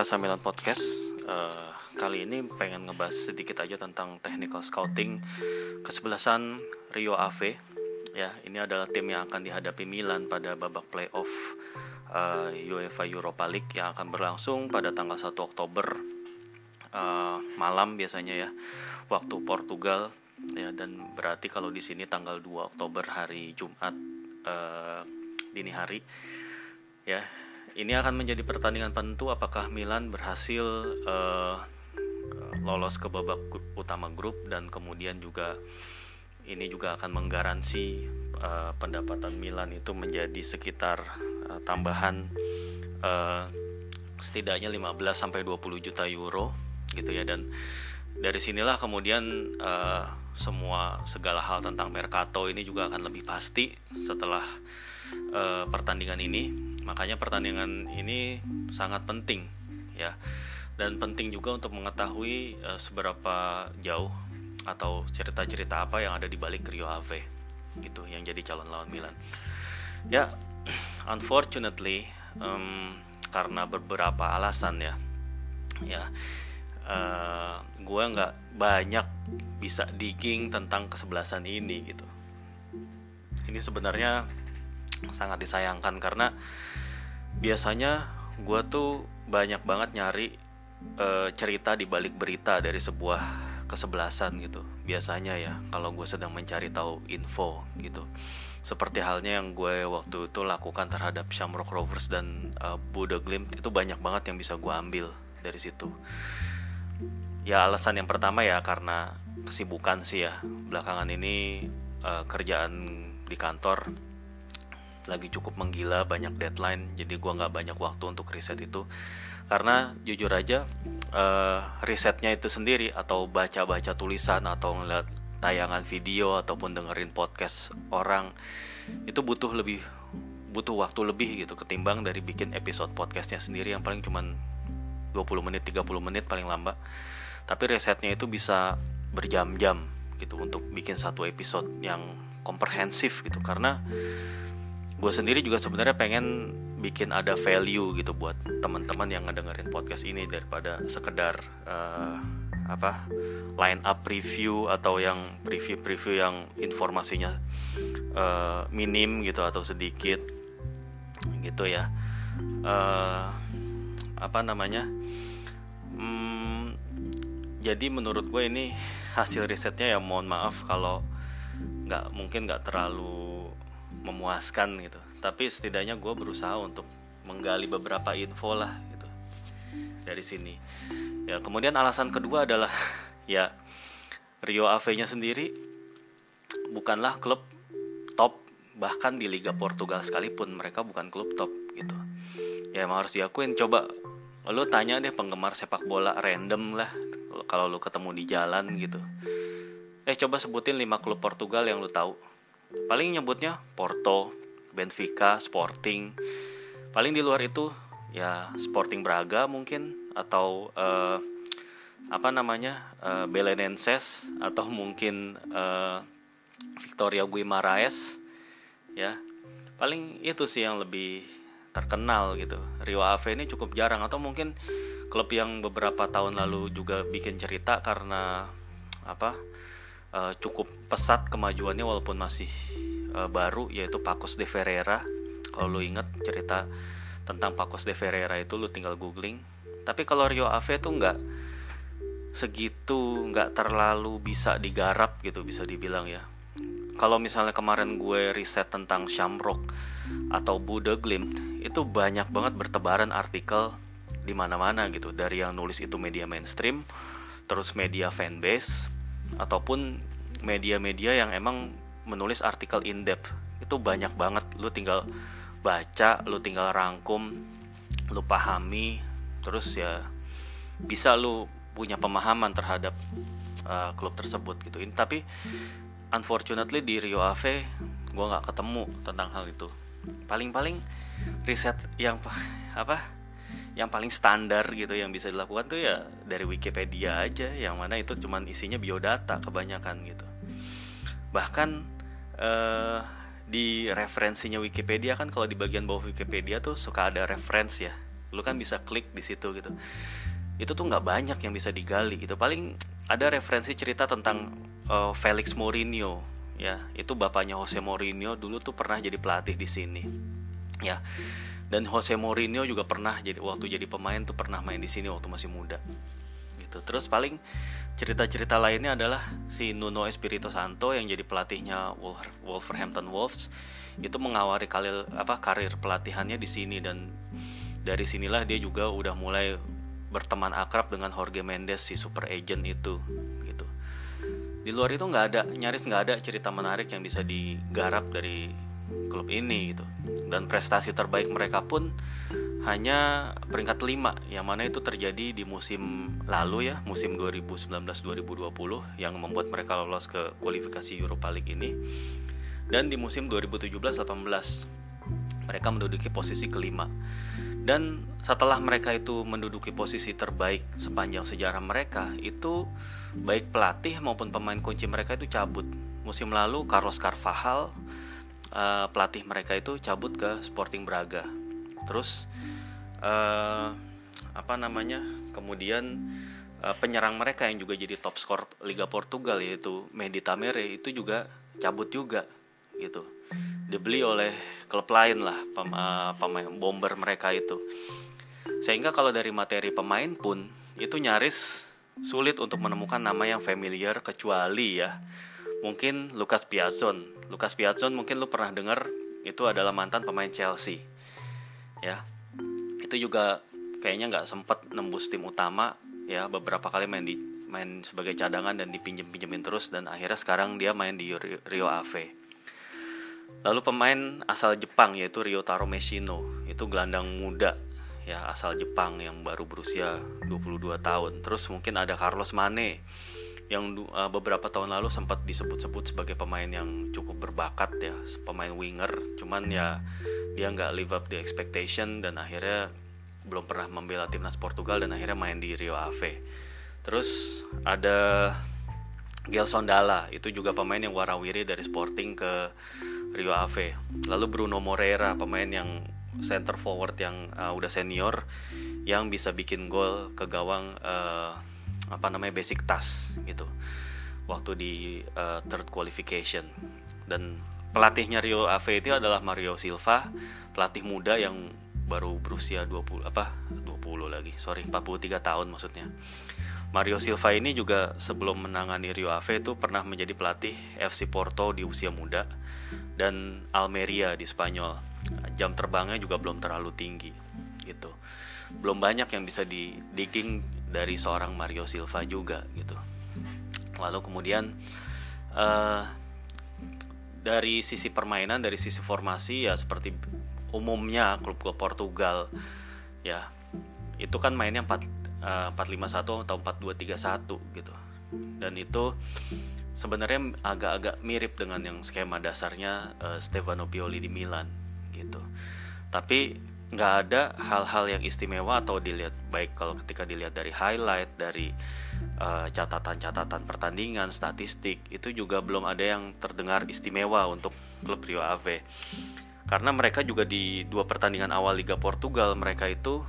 Kasamilan Podcast. Uh, kali ini pengen ngebahas sedikit aja tentang technical scouting kesebelasan Rio Ave. Ya, ini adalah tim yang akan dihadapi Milan pada babak playoff uh, UEFA Europa League yang akan berlangsung pada tanggal 1 Oktober uh, malam biasanya ya, waktu Portugal ya dan berarti kalau di sini tanggal 2 Oktober hari Jumat uh, dini hari ya ini akan menjadi pertandingan penentu apakah Milan berhasil uh, lolos ke babak utama grup dan kemudian juga ini juga akan menggaransi uh, pendapatan Milan itu menjadi sekitar uh, tambahan uh, setidaknya 15 sampai 20 juta euro gitu ya. Dan dari sinilah kemudian uh, semua segala hal tentang Mercato ini juga akan lebih pasti setelah uh, pertandingan ini. Makanya pertandingan ini sangat penting ya. Dan penting juga untuk mengetahui uh, seberapa jauh atau cerita-cerita apa yang ada di balik Rio Ave gitu yang jadi calon lawan Milan. Ya unfortunately um, karena beberapa alasan ya ya uh, gue nggak banyak bisa digging tentang kesebelasan ini gitu. Ini sebenarnya sangat disayangkan karena biasanya gue tuh banyak banget nyari e, cerita di balik berita dari sebuah kesebelasan gitu. Biasanya ya kalau gue sedang mencari tahu info gitu. Seperti halnya yang gue waktu itu lakukan terhadap Shamrock Rovers dan uh, Buda Glimt itu banyak banget yang bisa gue ambil dari situ. Ya alasan yang pertama ya karena kesibukan sih ya. Belakangan ini uh, kerjaan di kantor lagi cukup menggila banyak deadline jadi gue nggak banyak waktu untuk riset itu. Karena jujur aja uh, risetnya itu sendiri atau baca-baca tulisan atau ngeliat tayangan video ataupun dengerin podcast orang itu butuh lebih butuh waktu lebih gitu ketimbang dari bikin episode podcastnya sendiri yang paling cuman 20 menit 30 menit paling lambat tapi risetnya itu bisa berjam-jam gitu untuk bikin satu episode yang komprehensif gitu. Karena gue sendiri juga sebenarnya pengen bikin ada value gitu buat teman-teman yang ngedengerin podcast ini daripada sekedar uh, apa line up review atau yang preview-preview yang informasinya uh, minim gitu atau sedikit. Gitu ya. Uh, apa namanya? Hmm, jadi menurut gue ini hasil risetnya ya mohon maaf kalau nggak mungkin nggak terlalu memuaskan gitu. Tapi setidaknya gue berusaha untuk menggali beberapa info lah gitu dari sini. Ya kemudian alasan kedua adalah ya Rio Ave nya sendiri bukanlah klub top bahkan di Liga Portugal sekalipun mereka bukan klub top gitu. Ya emang harus diakuin. Coba lo tanya deh penggemar sepak bola random lah kalau lo ketemu di jalan gitu. Eh coba sebutin 5 klub Portugal yang lo tahu paling nyebutnya Porto, Benfica, Sporting. Paling di luar itu ya Sporting Braga mungkin atau uh, apa namanya uh, Belenenses atau mungkin uh, Victoria Guimaraes ya paling itu sih yang lebih terkenal gitu Rio Ave ini cukup jarang atau mungkin klub yang beberapa tahun lalu juga bikin cerita karena apa uh, cukup pesat kemajuannya walaupun masih uh, baru yaitu Pacos de Ferreira. Kalau lu inget cerita tentang Pacos de Ferreira itu lu tinggal googling. Tapi kalau Rio Ave tuh nggak segitu nggak terlalu bisa digarap gitu bisa dibilang ya. Kalau misalnya kemarin gue riset tentang Shamrock atau Buddha Glimt itu banyak banget bertebaran artikel di mana-mana gitu dari yang nulis itu media mainstream terus media fanbase ataupun media-media yang emang menulis artikel in depth. Itu banyak banget. Lu tinggal baca lu tinggal rangkum lu pahami terus ya bisa lu punya pemahaman terhadap uh, klub tersebut gitu. Ini tapi unfortunately di Rio Ave gue nggak ketemu tentang hal itu. Paling-paling riset yang apa yang paling standar gitu yang bisa dilakukan tuh ya dari Wikipedia aja yang mana itu cuman isinya biodata kebanyakan gitu. Bahkan eh, di referensinya Wikipedia kan kalau di bagian bawah Wikipedia tuh suka ada referensi ya. Lu kan bisa klik di situ gitu. Itu tuh nggak banyak yang bisa digali gitu. Paling ada referensi cerita tentang uh, Felix Mourinho ya. Itu bapaknya Jose Mourinho dulu tuh pernah jadi pelatih di sini. Ya dan Jose Mourinho juga pernah jadi waktu jadi pemain tuh pernah main di sini waktu masih muda. Gitu. Terus paling cerita-cerita lainnya adalah si Nuno Espirito Santo yang jadi pelatihnya Wolverhampton Wolves. Itu mengawali karir apa karir pelatihannya di sini. Dan dari sinilah dia juga udah mulai berteman akrab dengan Jorge Mendes si super agent itu. Gitu. Di luar itu nggak ada nyaris nggak ada cerita menarik yang bisa digarap dari klub ini gitu. Dan prestasi terbaik mereka pun hanya peringkat 5 yang mana itu terjadi di musim lalu ya musim 2019-2020 yang membuat mereka lolos ke kualifikasi Europa League ini. Dan di musim 2017-18 mereka menduduki posisi kelima. Dan setelah mereka itu menduduki posisi terbaik sepanjang sejarah mereka, itu baik pelatih maupun pemain kunci mereka itu cabut. Musim lalu Carlos Carvajal uh, pelatih mereka itu cabut ke Sporting Braga. Terus uh, apa namanya? Kemudian uh, penyerang mereka yang juga jadi top skor Liga Portugal yaitu Mehdi Tamere itu juga cabut juga gitu dibeli oleh klub lain lah pemain bomber mereka itu sehingga kalau dari materi pemain pun itu nyaris sulit untuk menemukan nama yang familiar kecuali ya mungkin Lucas Piazon Lucas Piazon mungkin lu pernah dengar itu adalah mantan pemain Chelsea. Ya. Itu juga kayaknya nggak sempat nembus tim utama ya beberapa kali main di main sebagai cadangan dan dipinjem pinjemin terus dan akhirnya sekarang dia main di Rio Ave. Lalu pemain asal Jepang yaitu Ryotaro Meshino, itu gelandang muda ya asal Jepang yang baru berusia 22 tahun. Terus mungkin ada Carlos Mane yang uh, beberapa tahun lalu sempat disebut-sebut sebagai pemain yang cukup berbakat ya, pemain winger, cuman ya dia nggak live up the expectation dan akhirnya belum pernah membela timnas Portugal dan akhirnya main di Rio Ave. Terus ada Gelson Dalla, itu juga pemain yang warawiri dari Sporting ke Rio Ave. Lalu Bruno Moreira, pemain yang center forward yang uh, udah senior yang bisa bikin gol ke gawang uh, apa namanya basic task gitu. Waktu di uh, third qualification. Dan pelatihnya Rio Ave itu adalah Mario Silva, pelatih muda yang baru berusia 20 apa 20 lagi. Sorry, 43 tahun maksudnya. Mario Silva ini juga sebelum menangani Rio Ave itu pernah menjadi pelatih FC Porto di usia muda dan Almeria di Spanyol. Jam terbangnya juga belum terlalu tinggi gitu. Belum banyak yang bisa di digging dari seorang Mario Silva juga gitu. Lalu kemudian uh, dari sisi permainan, dari sisi formasi ya seperti umumnya klub-klub Portugal ya itu kan mainnya 4 uh, 451 atau 4231 gitu dan itu sebenarnya agak-agak mirip dengan yang skema dasarnya uh, Stefano Pioli di Milan gitu tapi nggak ada hal-hal yang istimewa atau dilihat baik kalau ketika dilihat dari highlight dari eh, catatan-catatan uh, pertandingan statistik itu juga belum ada yang terdengar istimewa untuk klub Rio Ave karena mereka juga di dua pertandingan awal Liga Portugal mereka itu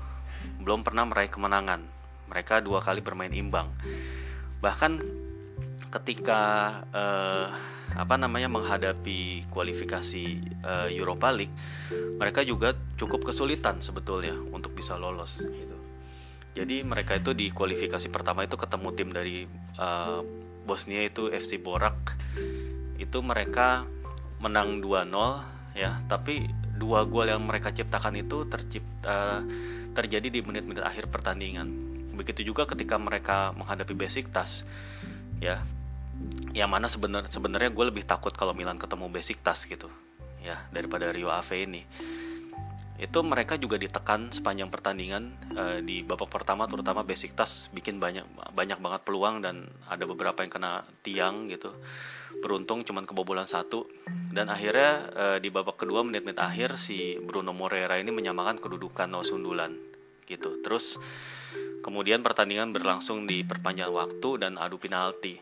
belum pernah meraih kemenangan mereka dua kali bermain imbang. Bahkan ketika uh, apa namanya menghadapi kualifikasi uh, Europa League, mereka juga cukup kesulitan sebetulnya untuk bisa lolos gitu. Jadi mereka itu di kualifikasi pertama itu ketemu tim dari uh, Bosnia itu FC Borak. Itu mereka menang 2-0 ya, tapi dua gol yang mereka ciptakan itu tercipta uh, terjadi di menit-menit akhir pertandingan begitu juga ketika mereka menghadapi basic task ya yang mana sebenarnya sebenarnya gue lebih takut kalau Milan ketemu basic task gitu ya daripada Rio Ave ini. Itu mereka juga ditekan sepanjang pertandingan uh, di babak pertama terutama basic task bikin banyak banyak banget peluang dan ada beberapa yang kena tiang gitu. Beruntung cuman kebobolan satu. Dan akhirnya uh, di babak kedua menit-menit akhir si Bruno Moreira ini menyamakan kedudukan no sundulan gitu. Terus Kemudian pertandingan berlangsung di perpanjang waktu dan adu penalti.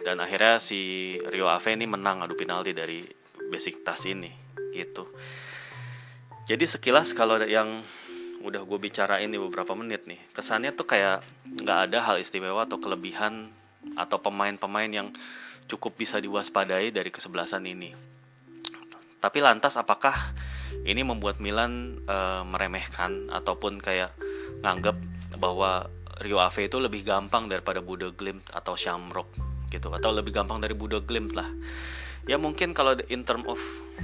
Dan akhirnya si Rio Ave ini menang adu penalti dari basic tas ini gitu. Jadi sekilas kalau yang udah gue bicarain di beberapa menit nih kesannya tuh kayak nggak ada hal istimewa atau kelebihan atau pemain-pemain yang cukup bisa diwaspadai dari kesebelasan ini tapi lantas apakah ini membuat Milan e, meremehkan ataupun kayak nganggap bahwa Rio Ave itu lebih gampang daripada Budo Glimt atau Shamrock gitu atau lebih gampang dari Budo Glimt lah. Ya mungkin kalau in term of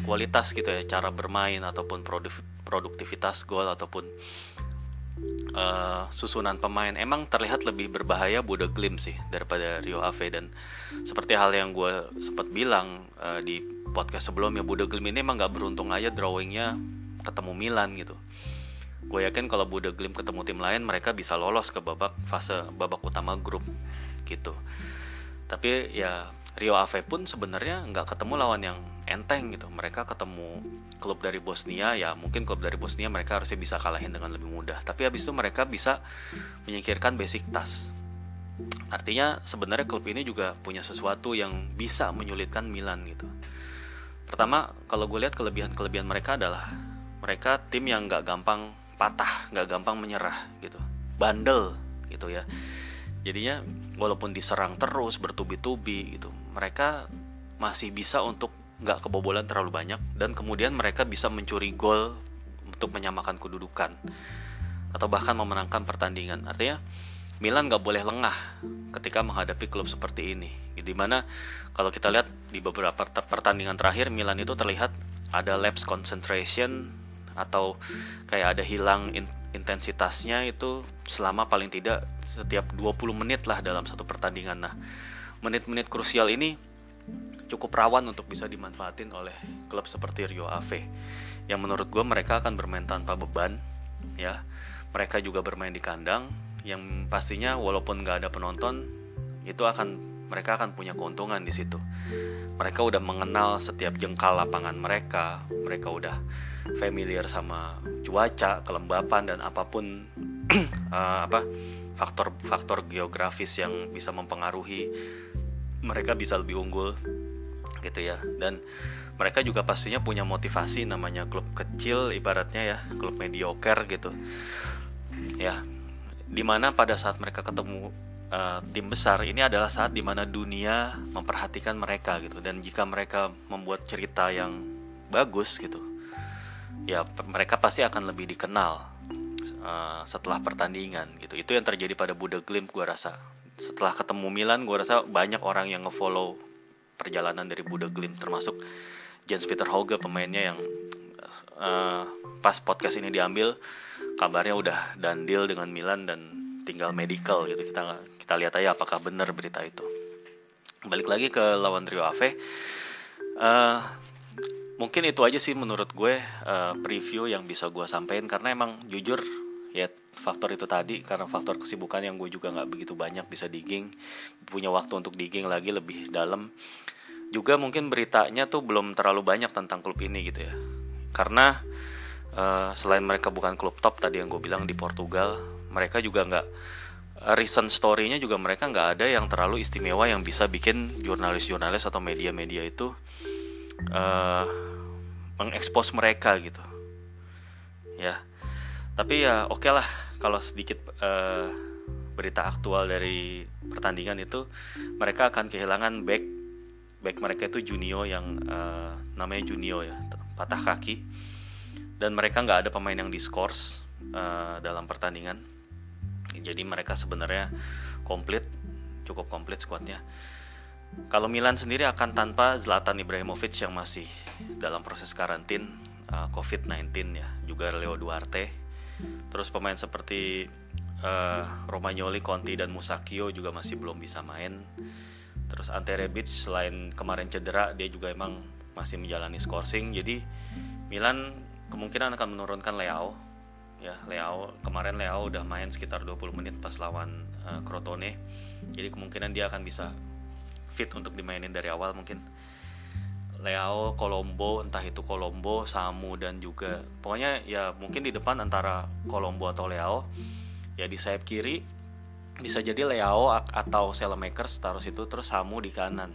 kualitas gitu ya cara bermain ataupun produktivitas gol ataupun uh, susunan pemain emang terlihat lebih berbahaya Bodo Glim sih daripada Rio Ave. Dan seperti hal yang gue sempat bilang uh, di podcast sebelumnya Bodo Glim ini emang gak beruntung aja drawingnya ketemu Milan gitu. Gue yakin kalau Bodo Glim ketemu tim lain mereka bisa lolos ke babak fase babak utama grup gitu tapi ya Rio Ave pun sebenarnya nggak ketemu lawan yang enteng gitu. Mereka ketemu klub dari Bosnia, ya mungkin klub dari Bosnia mereka harusnya bisa kalahin dengan lebih mudah. Tapi habis itu mereka bisa menyingkirkan basic tas. Artinya sebenarnya klub ini juga punya sesuatu yang bisa menyulitkan Milan gitu. Pertama, kalau gue lihat kelebihan-kelebihan mereka adalah mereka tim yang nggak gampang patah, nggak gampang menyerah gitu, bandel gitu ya. Jadinya walaupun diserang terus bertubi-tubi gitu, mereka masih bisa untuk nggak kebobolan terlalu banyak dan kemudian mereka bisa mencuri gol untuk menyamakan kedudukan atau bahkan memenangkan pertandingan. Artinya Milan nggak boleh lengah ketika menghadapi klub seperti ini. Di mana kalau kita lihat di beberapa pertandingan terakhir Milan itu terlihat ada lapse concentration atau kayak ada hilang intensitasnya itu selama paling tidak setiap 20 menit lah dalam satu pertandingan. Nah, menit-menit krusial ini cukup rawan untuk bisa dimanfaatin oleh klub seperti Rio Ave. Yang menurut gue mereka akan bermain tanpa beban ya. Mereka juga bermain di kandang yang pastinya walaupun gak ada penonton itu akan mereka akan punya keuntungan di situ. Mereka udah mengenal setiap jengkal lapangan mereka mereka udah familiar sama cuaca kelembapan dan apa pun uh, apa faktor-faktor geografis yang bisa mempengaruhi mereka bisa lebih unggul gitu ya. Dan mereka juga pastinya punya motivasi namanya klub kecil ibaratnya ya klub mediocre gitu. Ya di mana pada saat mereka ketemu uh, tim besar ini adalah saat di mana dunia memperhatikan mereka gitu. Dan jika mereka membuat cerita yang bagus gitu ya mereka pasti akan lebih dikenal uh, setelah pertandingan gitu. Itu yang terjadi pada Buda Glimp gue rasa. Setelah ketemu Milan gue rasa banyak orang yang ngefollow perjalanan dari Buda Glimp termasuk Jens Peter Hoge pemainnya yang uh, pas podcast ini diambil kabarnya udah dan deal dengan Milan dan tinggal medical gitu. Kita kita lihat aja apakah benar berita itu. Balik lagi ke lawan Rio Ave uh, mungkin itu aja sih menurut gue uh, preview yang bisa gue sampaikan. Karena emang jujur ya faktor itu tadi karena faktor kesibukan yang gue juga nggak begitu banyak bisa digging. Punya waktu untuk digging lagi lebih dalam. Juga mungkin beritanya tuh belum terlalu banyak tentang klub ini gitu ya. Karena uh, selain mereka bukan klub top tadi yang gue bilang di Portugal mereka juga nggak recent story-nya juga mereka nggak ada yang terlalu istimewa yang bisa bikin jurnalis-jurnalis atau media-media itu uh, mengekspos mereka gitu. Ya. Tapi ya oke okay lah kalau sedikit uh, berita aktual dari pertandingan itu mereka akan kehilangan back back mereka itu Junio yang uh, namanya Junio ya patah kaki. Dan mereka nggak ada pemain yang diskors uh, dalam pertandingan. Jadi mereka sebenarnya komplit cukup komplit skuadnya kalau Milan sendiri akan tanpa Zlatan Ibrahimovic yang masih dalam proses karantin uh, COVID-19 ya, juga Leo Duarte. Terus pemain seperti uh, Romagnoli, Conti dan Musakio juga masih belum bisa main. Terus Ante Rebic selain kemarin cedera, dia juga emang masih menjalani scoring. Jadi Milan kemungkinan akan menurunkan Leao. Ya, Leao kemarin Leao udah main sekitar 20 menit pas lawan uh, Crotone. Jadi kemungkinan dia akan bisa fit untuk dimainin dari awal mungkin. Leao, Colombo, entah itu Colombo, Samu dan juga pokoknya ya mungkin di depan antara Colombo atau Leao ya di sayap kiri bisa jadi Leao atau Selemakers taruh situ terus Samu di kanan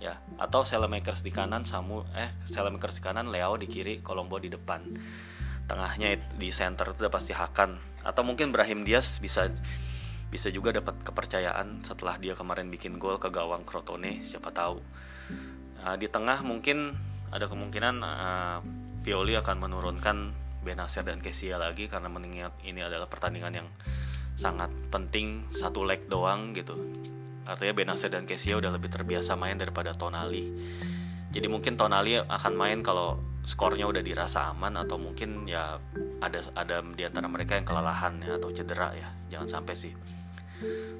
ya. Atau Selemakers di kanan Samu eh Selemakers di kanan Leao di kiri Colombo di depan. Tengahnya di center itu udah pasti Hakan. Atau mungkin Brahim Diaz bisa bisa juga dapat kepercayaan setelah dia kemarin bikin gol ke gawang Crotone siapa tahu. Uh, di tengah mungkin ada kemungkinan uh, Pioli akan menurunkan Benasir dan Kesia lagi karena mengingat ini adalah pertandingan yang sangat penting satu leg doang gitu. Artinya Benasir dan Kesia udah lebih terbiasa main daripada Tonali. Jadi mungkin Tonali akan main kalau skornya udah dirasa aman atau mungkin ya ada ada di antara mereka yang kelelahan ya atau cedera ya jangan sampai sih.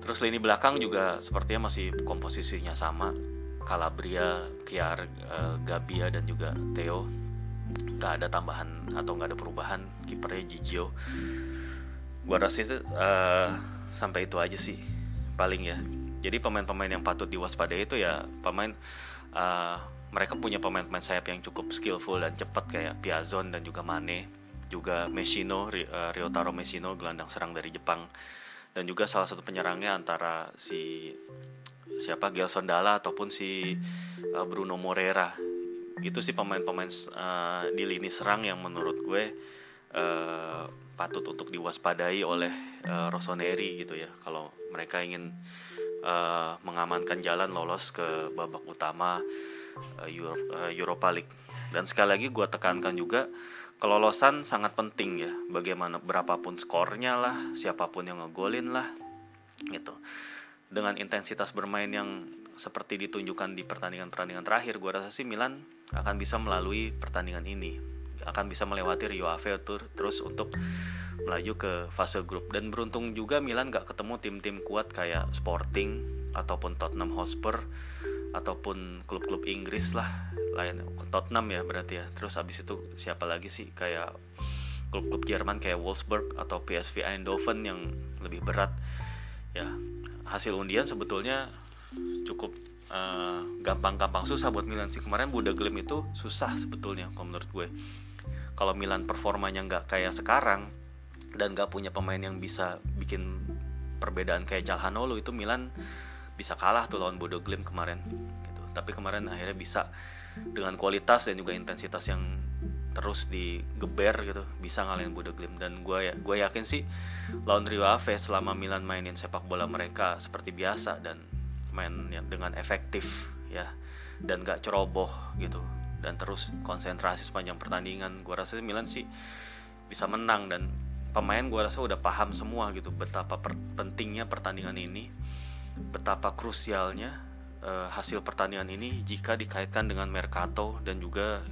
Terus lini belakang juga sepertinya masih komposisinya sama. Calabria, Kiar, uh, Gabia dan juga Theo. Nggak ada tambahan atau nggak ada perubahan. Kipernya Gigio. Gua rasa itu uh, sampai itu aja sih paling ya. Jadi pemain-pemain yang patut diwaspadai itu ya pemain uh, mereka punya pemain-pemain sayap yang cukup skillful dan cepat kayak Piazon dan juga Mane juga Messino uh, Ryotaro Messino gelandang serang dari Jepang. Dan juga salah satu penyerangnya antara si siapa Gelson Dalla ataupun si uh, Bruno Moreira. Itu sih pemain-pemain uh, di lini serang yang menurut gue uh, patut untuk diwaspadai oleh uh, Rossoneri gitu ya. Kalau mereka ingin uh, mengamankan jalan lolos ke babak utama Europa League. Dan sekali lagi gue tekankan juga kelolosan sangat penting ya. Bagaimana berapapun skornya lah, siapa pun yang ngegolin lah, gitu. Dengan intensitas bermain yang seperti ditunjukkan di pertandingan-pertandingan terakhir, gue rasa sih Milan akan bisa melalui pertandingan ini, akan bisa melewati Rio Ave terus untuk melaju ke fase grup dan beruntung juga Milan gak ketemu tim-tim kuat kayak Sporting ataupun Tottenham Hotspur ataupun klub-klub Inggris lah. Lain Tottenham ya berarti ya. Terus habis itu siapa lagi sih? Kayak klub-klub Jerman kayak Wolfsburg atau PSV Eindhoven yang lebih berat. Ya hasil undian sebetulnya cukup eh, gampang-gampang uh, susah buat Milan sih. Kemarin Buda Glim itu susah sebetulnya kalau menurut gue. Kalau Milan performanya nggak kayak sekarang dan nggak punya pemain yang bisa bikin perbedaan kayak Calhanoglu itu Milan bisa kalah tuh lawan Bodo Glim kemarin gitu. Tapi kemarin akhirnya bisa dengan kualitas dan juga intensitas yang terus digeber gitu bisa ngalahin Bodo Glim dan gue ya gue yakin sih lawan Rio Ave selama Milan mainin sepak bola mereka seperti biasa dan main dengan efektif ya dan gak ceroboh gitu. Dan terus konsentrasi sepanjang pertandingan. Gue rasa Milan sih bisa menang dan pemain gue rasa udah paham semua gitu betapa per pentingnya pertandingan ini betapa krusialnya uh, hasil pertandingan ini jika dikaitkan dengan Mercato dan juga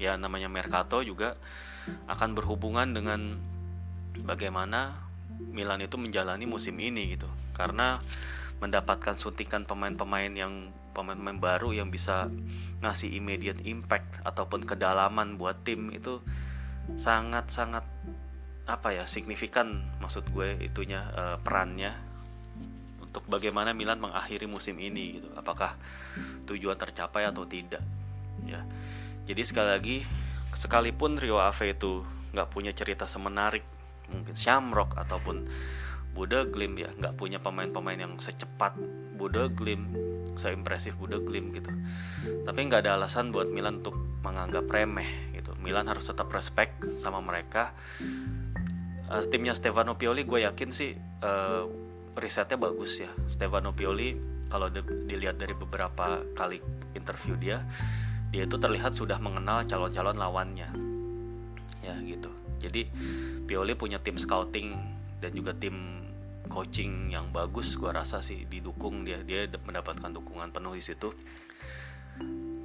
ya namanya Mercato juga akan berhubungan dengan bagaimana Milan itu menjalani musim ini gitu. Karena mendapatkan suntikan pemain-pemain yang pemain-pemain baru yang bisa ngasih immediate impact ataupun kedalaman buat tim itu sangat-sangat apa ya signifikan maksud gue itunya uh, perannya untuk bagaimana Milan mengakhiri musim ini gitu. Apakah tujuan tercapai atau tidak? Ya. Jadi sekali lagi sekalipun Rio Ave itu nggak punya cerita semenarik mungkin Shamrock ataupun Buda Glim ya nggak punya pemain-pemain yang secepat Buda Glim seimpresif Buda Glim gitu tapi nggak ada alasan buat Milan untuk menganggap remeh gitu Milan harus tetap respect sama mereka uh, timnya Stefano Pioli gue yakin sih uh, risetnya bagus ya. Stefano Pioli kalau dilihat dari beberapa kali interview dia dia itu terlihat sudah mengenal calon-calon lawannya. Ya gitu. Jadi Pioli punya tim scouting dan juga tim coaching yang bagus gue rasa sih didukung dia. Dia mendapatkan dukungan penuh di situ.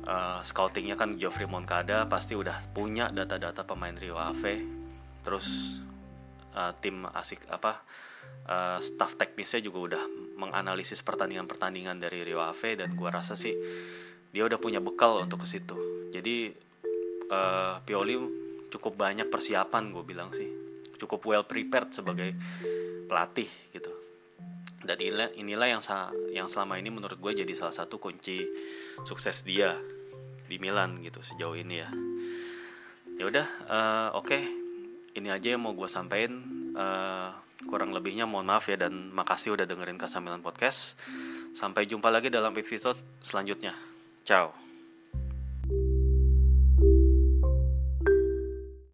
Uh, scoutingnya kan Geoffrey Moncada pasti udah punya data-data pemain Rio Ave. Terus uh, tim asik apa uh, staff teknisnya juga udah menganalisis pertandingan-pertandingan dari Rio Ave dan gua rasa sih dia udah punya bekal untuk ke situ. Jadi uh, Pioli cukup banyak persiapan gue bilang sih. Cukup well prepared sebagai pelatih gitu. Dan inilah, inilah yang yang selama ini menurut gue jadi salah satu kunci sukses dia di Milan gitu sejauh ini ya. Ya udah, uh, oke. Okay. Ini aja yang mau gue sampaikan. Uh, Kurang lebihnya mohon maaf ya dan makasih udah dengerin Kasamilan Podcast. Sampai jumpa lagi dalam episode selanjutnya. Ciao.